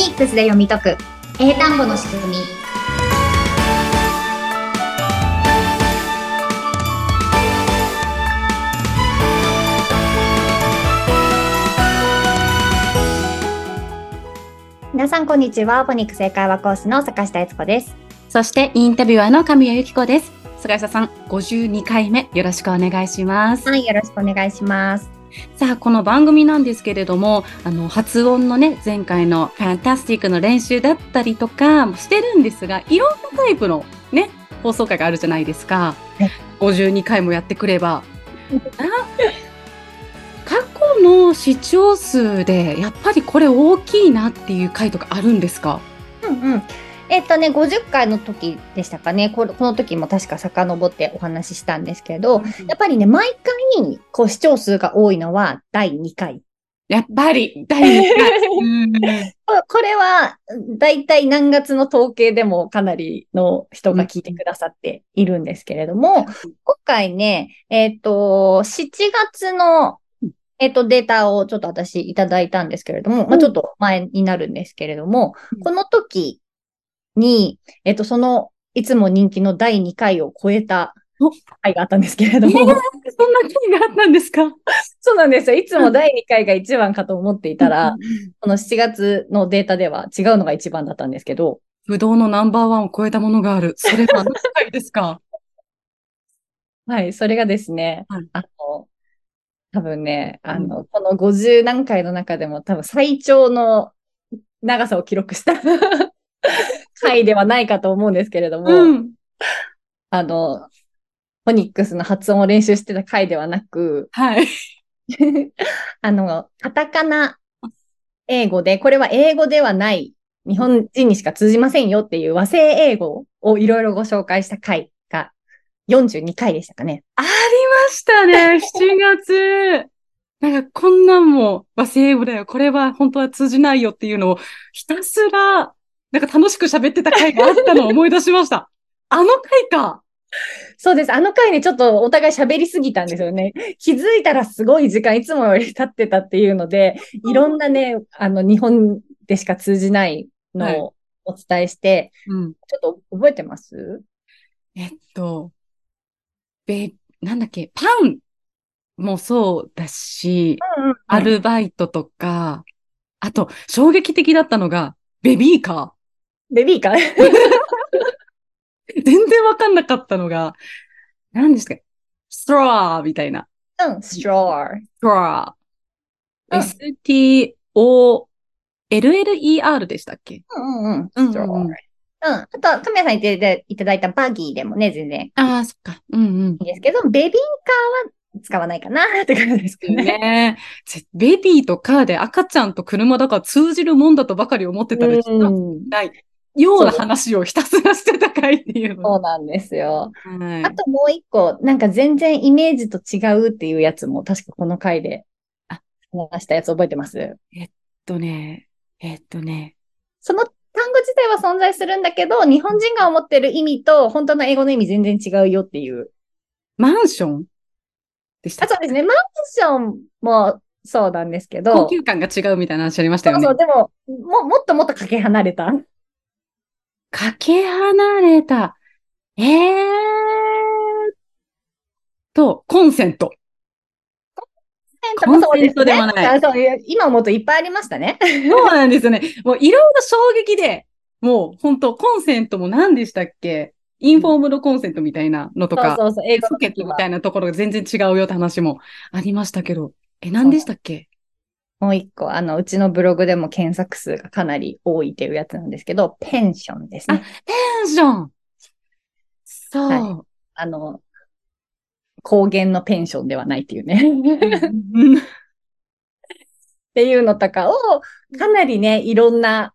ニックスで読み解く。英単語の仕組み。皆さんこんにちは。フォニック正解は講師の坂下悦子です。そしてインタビュアーの神谷由紀子です。菅下さん、52回目。よろしくお願いします。はいよろしくお願いしますさあ、この番組なんですけれども、あの、発音のね、前回のファンタスティックの練習だったりとかもしてるんですが、いろんなタイプのね、放送回があるじゃないですかね。52回もやってくれば。あ過去の視聴数で、やっぱりこれ大きいなっていう回とかあるんですか？うんうんえっとね、50回の時でしたかね。ここの時も確か遡ってお話ししたんですけど、やっぱりね、毎回、こう、視聴数が多いのは第2回。やっぱり、第2回。うんこ これは、だいたい何月の統計でもかなりの人が聞いてくださっているんですけれども、今回ね、えっ、と、7月の、えっ、と、データをちょっと私いただいたんですけれども、まあちょっと前になるんですけれども、うんこの時に、えっ、と、その、いつも人気の第2回を超えたお。回があったんですけれども、そんな気があったんですか？そうなんですよ。いつも第2回が一番かと思っていたら、この7月のデータでは違うのが一番だったんですけど、不動のナンバーワンを超えたものがある。それは何回ですか？はい、それがですね、はい。あの、多分ね、あの、この50何回の中でも多分最長の長さを記録した回ではないかと思うんですけれども、うん。あの、フォニックスの発音を練習してた回ではなく、はい。あの、カタカナ英語で、これは英語ではない、日本人にしか通じませんよっていう和製英語をいろいろご紹介した回が42回でしたかね。ありましたね、7月。なんかこんなんも和製英語だよ。これは本当は通じないよっていうのをひたすら、なんか楽しく喋ってた回があったのを思い出しました。あの回か。そうです。あの回ね、ちょっとお互い喋りすぎたんですよね。気づいたらすごい時間、いつもより経ってたっていうので、いろんなね、あの、日本でしか通じないのをお伝えして、うん。ちょっと覚えてます？えっと、べ、なんだっけ、パンもそうだし、うんうんアルバイトとか、あと、衝撃的だったのが、ベビーカベビーかー。全然わかんなかったのが、何ですか？ストラーみたいな。うん、ストロー。ストラー。うん S-T-O-L-L-E-R でしたっけ？うんうんうん。ストロー。うん。あと、カメラさん言っていただいたバギーでもね、全然いああ、そっか。うんうん。いですけど、ベビーカーは使わないかなって感じですかね。ねえ。ぜベビーとカーで赤ちゃんと車だから通じるもんだとばかり思ってたら、うんないような話をひたすらしてたかいっていうの。そうなんですよ。はいあともう一個、なんか全然イメージと違うっていうやつも、確かこの回で、あ、話したやつ覚えてます？えっとね、えっとね、その単語自体は存在するんだけど、日本人が思ってる意味と本当の英語の意味全然違うよっていう。マンション？でしたあ、。そうですね。マンションもそうなんですけど、高級感が違うみたいな話ありましたよね。そうそう、でも、も、もっともっとかけ離れた。かけ離れた。えーと、コンセント。コンセントではないあそう今思うといっぱいありましたね。そうなんですよね。もういろいろ衝撃で、もう本当コンセントも何でしたっけ？インフォームドコンセントみたいなのとか、そうそうそう、英語ソケットみたいなところが全然違うよって話もありましたけど、え、何でしたっけ？もう一個、あの、うちのブログでも検索数がかなり多いっていうやつなんですけど、ペンションですね。ペンションそう。はあの、高原のペンションではないっていうね。うんっていうのとかを、かなりね、いろんな、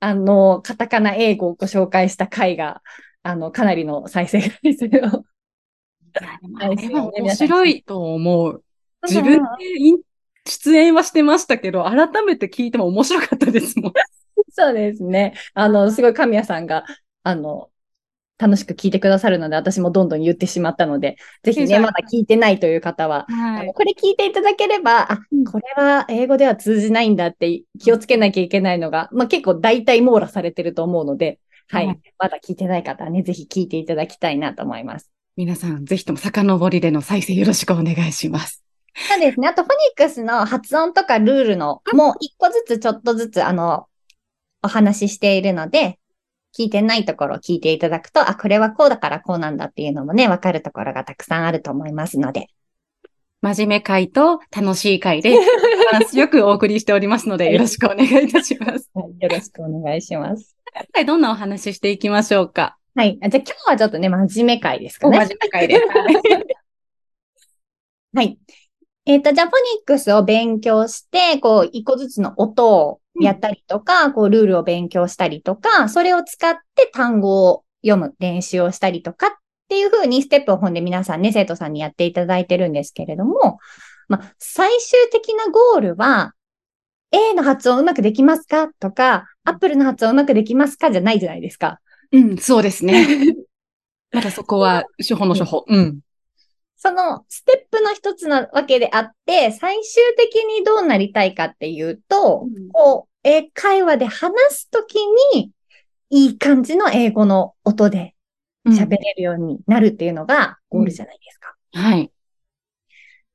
あの、カタカナ英語をご紹介した回が、あの、かなりの再生回数を。いやでもあれは面白いと思う。自分うんでイン出演はしてましたけど、改めて聞いても面白かったですもん。そうですね。あの、すごい神谷さんが、あの、楽しく聞いてくださるので、私もどんどん言ってしまったので、ぜひね、まだ聞いてないという方は、あはい。のこれ聞いていただければ、あうん、これは英語では通じないんだって気をつけなきゃいけないのが、まあ結構大体網羅されてると思うので、はい。はいまだ聞いてない方はね、ぜひ聞いていただきたいなと思います。皆さん、ぜひとも遡りでの再生よろしくお願いします。そうですね。あと、フォニックスの発音とかルールの、もう一個ずつちょっとずつ、あの、お話ししているので、聞いてないところを聞いていただくと、あ、これはこうだからこうなんだっていうのもね、わかるところがたくさんあると思いますので。真面目会と楽しい会で、バランスよくお送りしておりますので、よろしくお願いいたします。はい、よろしくお願いします。はい、どんなお話ししていきましょうか？はい。あじゃあ今日はちょっとね、真面目会ですかお真ね。面目会で。は いはい。えっ、と、じゃあ、フォニックスを勉強して、こう、一個ずつの音をやったりとか、こう、ルールを勉強したりとか、それを使って単語を読む練習をしたりとかっていう風にステップを踏んで皆さんね、生徒さんにやっていただいてるんですけれども、まあ、最終的なゴールは、A の発音うまくできますかとか、アップルの発音うまくできますかじゃないじゃないですか。うん、そうですね。まだそこは、処方の処方。うん。そのステップの一つなわけであって、最終的にどうなりたいかっていうと、うんこう、英会話で話すときに、いい感じの英語の音で喋れるようになるっていうのがゴールじゃないですか。はい。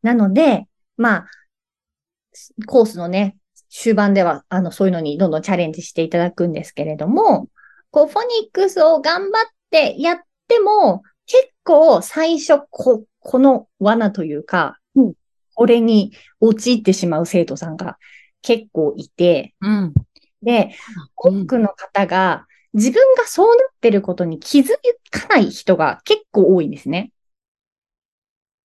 なので、まあ、コースのね、終盤では、あの、そういうのにどんどんチャレンジしていただくんですけれども、こう、フォニックスを頑張ってやっても、結構最初、こ、この罠というか、うんこれに陥ってしまう生徒さんが結構いて、うん。で、うん多くの方が自分がそうなってることに気づかない人が結構多いんですね。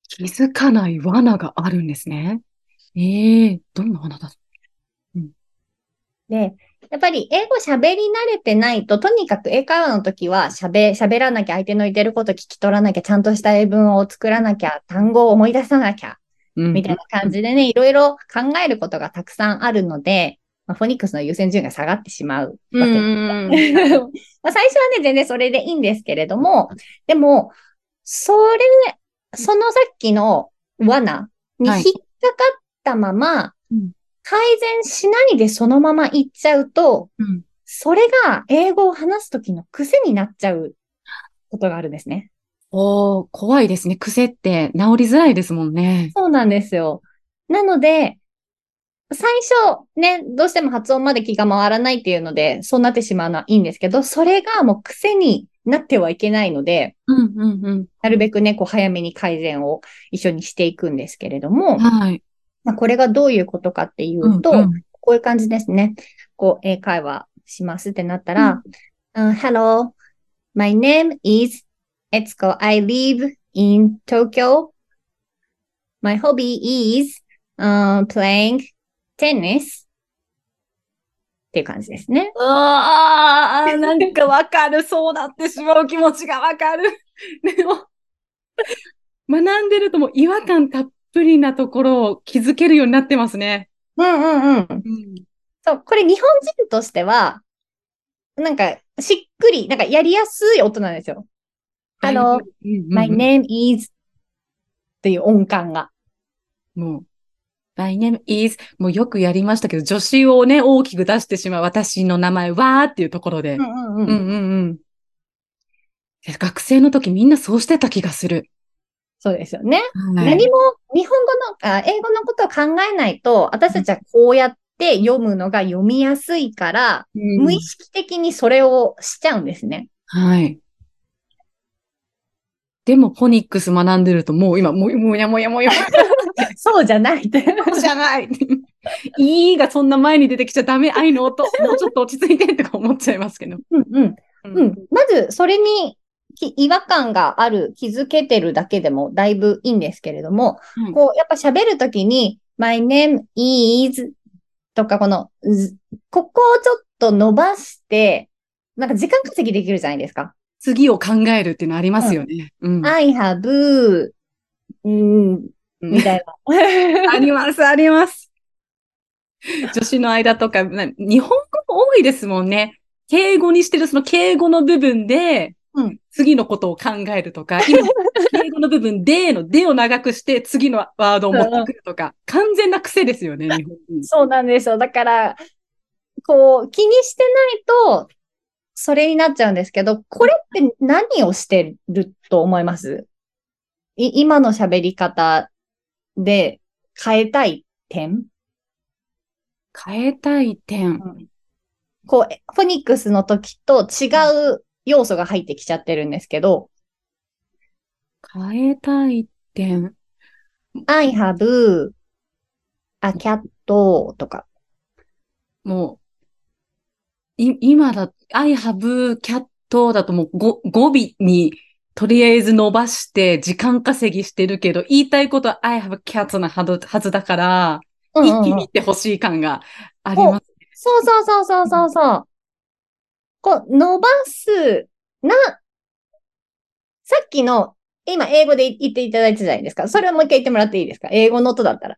気づかない罠があるんですね。ええどんな罠だ？で、やっぱり英語喋り慣れてないと、とにかく英会話の時は喋、喋らなきゃ、相手の言ってること聞き取らなきゃ、ちゃんとした英文を作らなきゃ、単語を思い出さなきゃ、うん。みたいな感じでね、いろいろ考えることがたくさんあるので、まあ、フォニックスの優先順位が下がってしまう。まあ最初はね、全然それでいいんですけれども、でも、それ、そのさっきの罠にはい。引っかかったまま、うん改善しないでそのまま行っちゃうと、うんそれが英語を話すときの癖になっちゃうことがあるんですね。おー、怖いですね。癖って治りづらいですもんね。そうなんですよ。なので、最初ね、どうしても発音まで気が回らないっていうので、そうなってしまうのはいいんですけど、それがもう癖になってはいけないので、うんうんうん。なるべくね、こう早めに改善を一緒にしていくんですけれども、はい。まあ、これがどういうことかっていうと、うんうんこういう感じですね。こう、英会話しますってなったら、うん Hello, my name is Etsuko. I live in Tokyo. My hobby is、um, playing tennis. っていう感じですね。うわー、なんかわかる。そうなってしまう気持ちがわかる。でも、学んでるともう違和感たっぷりなところを気づけるようになってますね。うんうんうん。うん。そう、これ日本人としては、なんか、しっくり、なんかやりやすい音なんですよ。うん my name is っていう音感が。もう、my name is もうよくやりましたけど、助詞をね、大きく出してしまう私の名前はっていうところで。んうんうんうんうん。学生の時みんなそうしてた気がする。そうですよね。はい何も日本語のあ、英語のことを考えないと、私たちはこうやって読むのが読みやすいから、うん無意識的にそれをしちゃうんですね。はい。でも、フォニックス学んでると、もう今、もやもやもやもや。そうじゃないって。そうじゃない。いいがそんな前に出てきちゃダメ。愛の音。もうちょっと落ち着いてとか思っちゃいますけど。うんうん。ううん。まず、それにき違和感がある、気づけてるだけでもだいぶいいんですけれども、はいこう、やっぱ喋るときに、my name is とか、この、ずここをちょっと伸ばして、なんか時間稼ぎできるじゃないですか。次を考えるっていうのありますよね。うん。I have, うん、みたいな。あります、あります。女子の間とか、な日本語も多いですもんね。敬語にしてるその敬語の部分で、うん次のことを考えるとか、今、英語の部分でのでを長くして次のワードを持ってくるとか、完全な癖ですよね、日本人。そうなんですよ。だから、こう、気にしてないと、それになっちゃうんですけど、これって何をしてると思います？い今の喋り方で変えたい点？変えたい点。こう、フォニックスの時と違う要素が入ってきちゃってるんですけど、変えたい点。I have a cat とか。もう、い、今だ、I have cat だともう語語尾にとりあえず伸ばして時間稼ぎしてるけど、言いたいことは I have cat なはずはずだから、うんうんうん一気に言ってほしい感があります。そうそうそうそうそうそう。こう、伸ばす、な、さっきの、今英語で言っていただいたじゃないですか。それをもう一回言ってもらっていいですか？英語の音だったら。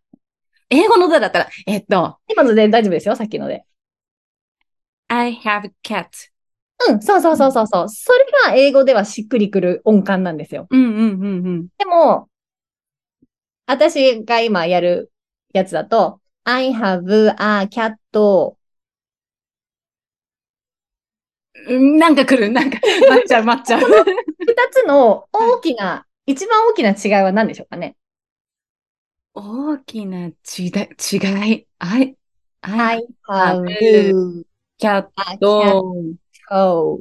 英語の歌だったら、えっと、今ので大丈夫ですよ、さっきので。I have cat. うん、そうそうそうそうそう。それが英語ではしっくりくる音感なんですよ。うんうんうんうん。でも、私が今やるやつだと、I have a cat なんか来る、なんか、待っちゃう待っちゃう。二つの大きな、一番大きな違いは何でしょうかね？大きな違い、違い。I, I ?I have cat. a cat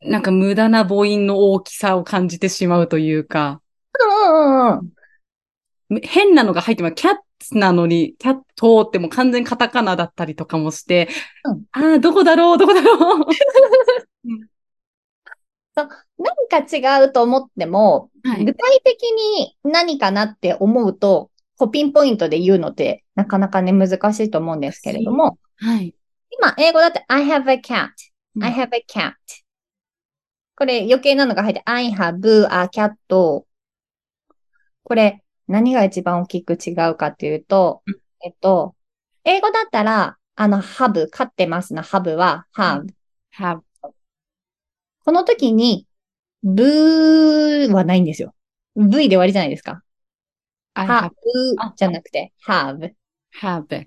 なんか無駄な母音の大きさを感じてしまうというか、うんうんうん。変なのが入ってます。キャッツなのに、キャットってもう完全カタカナだったりとかもして、うんああ、どこだろう、どこだろ う。何か違うと思っても、はい具体的に何かなって思うと、こうピンポイントで言うのってなかなかね難しいと思うんですけれども、はい。今英語だって I have a cat, うん I have a cat. これ余計なのが入って I have a cat. これ何が一番大きく違うかっていうとうん、えっと、英語だったら、あの have、飼ってますの have は have。have, この時に、ブーはないんですよ。V で終わりじゃないですか。Have, ブーじゃなくて、have。have.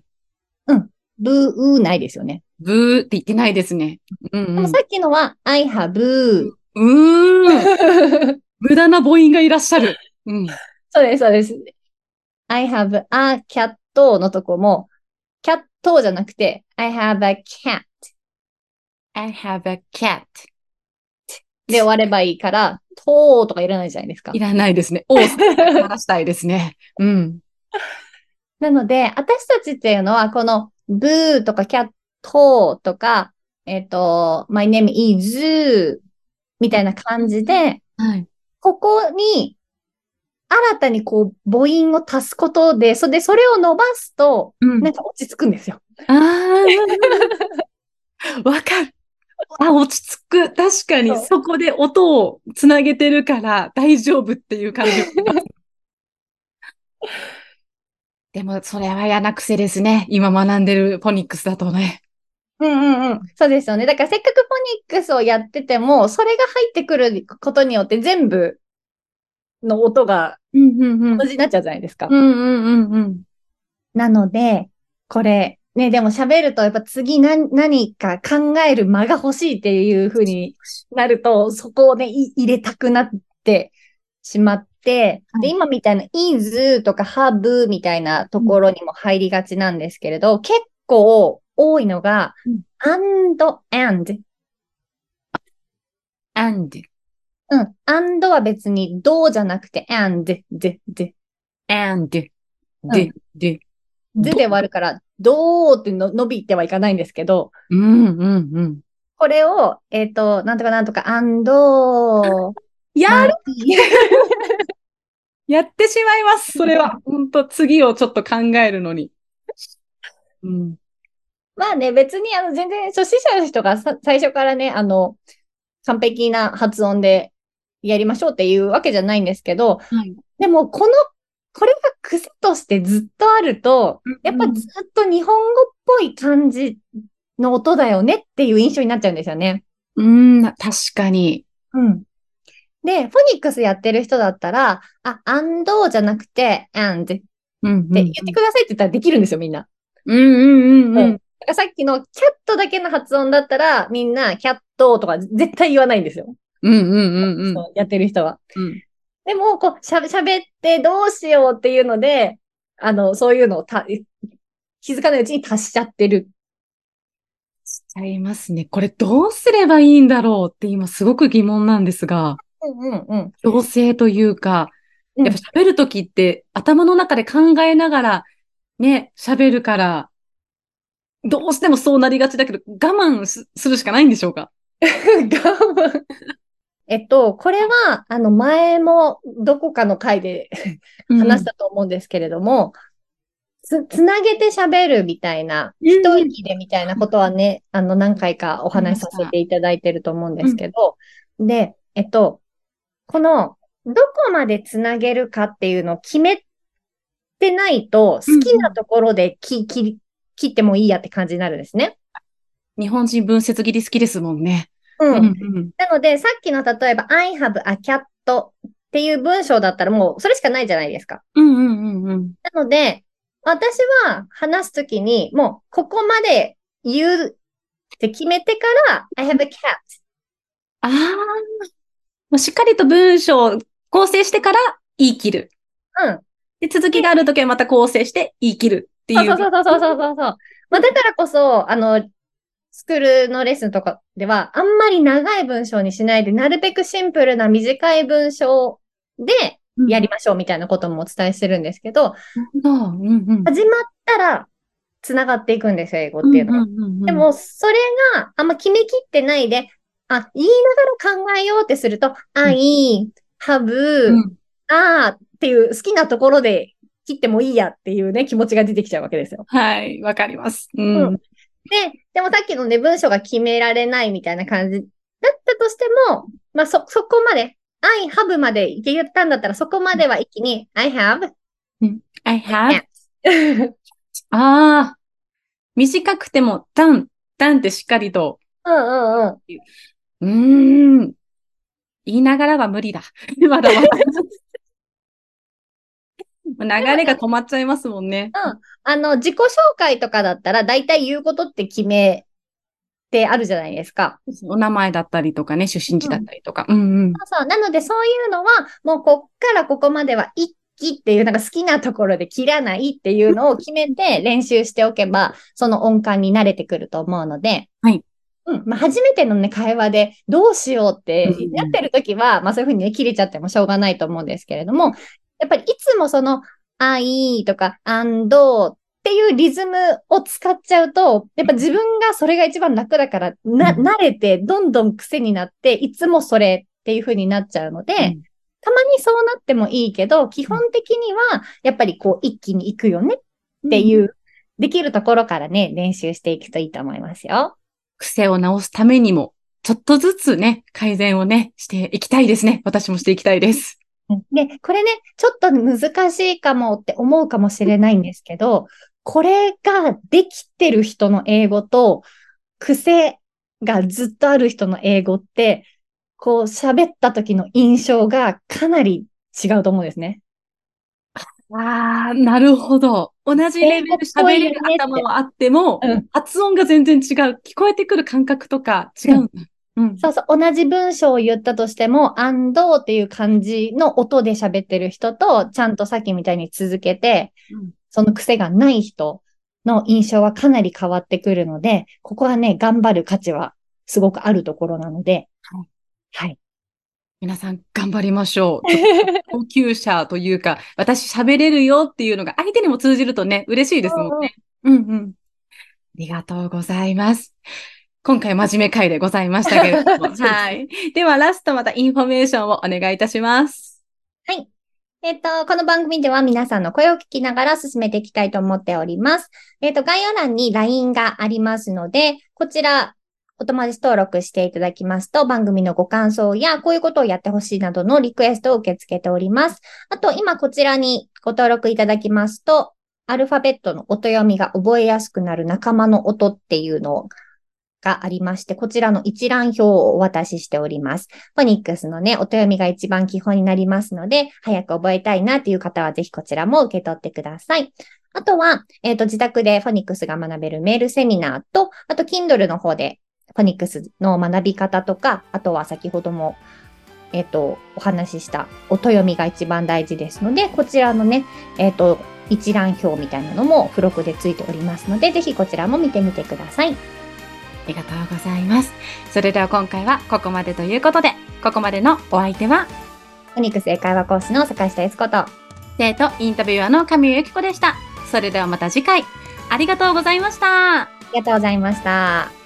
ブーないですよね。ブーって言ってないですね。うんうん。でもさっきのは、I have。うーん。無駄な母音がいらっしゃる。うん。そうです、そうです。I have a cat のとこも、cat じゃなくて、I have a cat I have a cat. で終わればいいから、ととかいらないじゃないですかい。らないですね。おー、話したいですね。うん。なので、私たちっていうのは、このブーとかキャットとか、えっ、と、my name is みたいな感じで、はい。ここに新たにこう母音を足すことで、それでそれを伸ばすと、うんなんか落ち着くんですよ。ああ、わかる。あ、落ち着く。確かに、そこで音をつなげてるから大丈夫っていう感じ。でも、それは嫌な癖ですね。今学んでるフォニックスだとね。うんうんうん。そうですよね。だからせっかくフォニックスをやってても、それが入ってくることによって全部の音が同じになっちゃうじゃないですか。うんうんうんうん。なので、これ、ね、でも喋るとやっぱ次何何か考える間が欲しいっていう風になると、そこをね、い入れたくなってしまって、はいで、今みたいな is とか have みたいなところにも入りがちなんですけれど、結構多いのがうん and, and。and, うん。and は別にどうじゃなくて and, で、で、and, んで、で。でで終わるから、どうっての伸びてはいかないんですけど、うんうんうん。これを、えっ、と、なんとかなんとか、and, やる？る やってしまいます。それは。本当次をちょっと考えるのに。うん。まあね、別にあの、全然初心者の人がさ最初からね、あの、完璧な発音でやりましょうっていうわけじゃないんですけど、はい。でも、この、これが癖としてずっとあると、やっぱずっと日本語っぽい感じの音だよねっていう印象になっちゃうんですよね。うーん、確かに。うん。で、フォニックスやってる人だったら、あ、and じゃなくて and って。言ってくださいって言ったらできるんですよ、みんな。うんうんうんうん。だからさっきのキャットだけの発音だったら、みんなキャットとか絶対言わないんですよ。うんうんうんうん。そうやってる人は。うんでも、こう、しゃべ、喋ってどうしようっていうので、あの、そういうのをた、気づかないうちに足しちゃってる。しちゃいますね。これどうすればいいんだろうって今すごく疑問なんですが、うんうんうん。強制というか、うんやっぱ喋るときって頭の中で考えながらね、喋るから、どうしてもそうなりがちだけど、我慢すするしかないんでしょうか？我慢。えっと、これは、あの、前もどこかの回で話したと思うんですけれども、つ、つなげて喋るみたいな、うん一息でみたいなことはね、あの、何回かお話しさせていただいてると思うんですけど、で、えっと、この、どこまでつなげるかっていうのを決めてないと、好きなところで切、切、切ってもいいやって感じになるんですね。日本人文節切り好きですもんね。うん。うんなので、さっきの例えば、I have a cat っていう文章だったらもうそれしかないじゃないですか。うんうんうんうん。なので、私は話すときに、もうここまで言うって決めてから、I have a cat。ああ、もうしっかりと文章を構成してから言い切る。うん。で、続きがあるときはまた構成して言い切るっていう。そうそうそうそうそうそうそう。まあ、だからこそ、あの、スクールのレッスンとかでは、あんまり長い文章にしないで、なるべくシンプルな短い文章でやりましょうみたいなこともお伝えしてるんですけど、うん。うんうん。始まったら繋がっていくんですよ、英語っていうのは。んんんんで、も、それがあんま決めきってないで、あ、言いながら考えようってすると、I, have, うんあーっていう好きなところで切ってもいいやっていうね、気持ちが出てきちゃうわけですよ。はい、わかります。ううんん。で、でもさっきのね、文章が決められないみたいな感じだったとしても、まあ、そ、そこまで、I have までいけたんだったら、そこまでは一気に、I have, I have, ああ、短くても、ダン、ダンってしっかりと、うんうんうん。うーん、言いながらは無理だ。まだまだ。流れが止まっちゃいますもんね。あの、自己紹介とかだったら、だいたい言うことって決めてあるじゃないですか。お名前だったりとかね、出身地だったりとか。うんうん。そうそう。なので、そういうのは、もうこっからここまでは一気っていう、なんか好きなところで切らないっていうのを決めて練習しておけば、その音感に慣れてくると思うので、はい。うん。まあ、初めてのね、会話でどうしようってうんうんやってるときは、まあそういうふうにね、切れちゃってもしょうがないと思うんですけれども、やっぱりいつもその、あ、いいとか、あんどうっていうリズムを使っちゃうと、やっぱ自分がそれが一番楽だから、な、うん慣れて、どんどん癖になって、いつもそれっていう風になっちゃうので、うんたまにそうなってもいいけど、基本的には、やっぱりこう、一気に行くよねっていう、できるところからね、練習していくといいと思いますよ。癖を直すためにも、ちょっとずつね、改善をね、していきたいですね。私もしていきたいです。で、これね、ちょっと難しいかもって思うかもしれないんですけど、これができてる人の英語と、癖がずっとある人の英語って、こう喋った時の印象がかなり違うと思うんですね。ああ、なるほど。同じレベル喋れる頭はあっても、うん発音が全然違う。聞こえてくる感覚とか違う。うん。そうそう、同じ文章を言ったとしても、and っていう感じの音で喋ってる人と、ちゃんとさっきみたいに続けて、うんその癖がない人の印象はかなり変わってくるので、ここはね、頑張る価値はすごくあるところなので、はい。はい。皆さん頑張りましょう。高級者というか、私喋れるよっていうのが相手にも通じるとね、嬉しいですもんね。うんうん。ありがとうございます。今回真面目回でございましたけれども。はい。ではラストまたインフォメーションをお願いいたします。はい。えっ、と、この番組では皆さんの声を聞きながら進めていきたいと思っております。えっ、と、概要欄に LINE がありますので、こちら、お友達登録していただきますと、番組のご感想や、こういうことをやってほしいなどのリクエストを受け付けております。あと、今こちらにご登録いただきますと、アルファベットの音読みが覚えやすくなる仲間の音っていうのがありまして、こちらの一覧表をお渡ししております。フォニックスのね、音読みが一番基本になりますので、早く覚えたいなっていう方はぜひこちらも受け取ってください。あとは、えっ、と、自宅でフォニックスが学べるメールセミナーと、あと、Kindle の方でフォニックスの学び方とか、あとは先ほども、えっ、と、お話しした音読みが一番大事ですので、こちらのね、えっ、と、一覧表みたいなのも付録でついておりますので、ぜひこちらも見てみてください。ありがとうございます。それでは今回はここまでということで、ここまでのお相手は、フォニックス英会話講師の坂下悦子と、生徒インタビュアーの神尾由紀子でした。それではまた次回、ありがとうございました。ありがとうございました。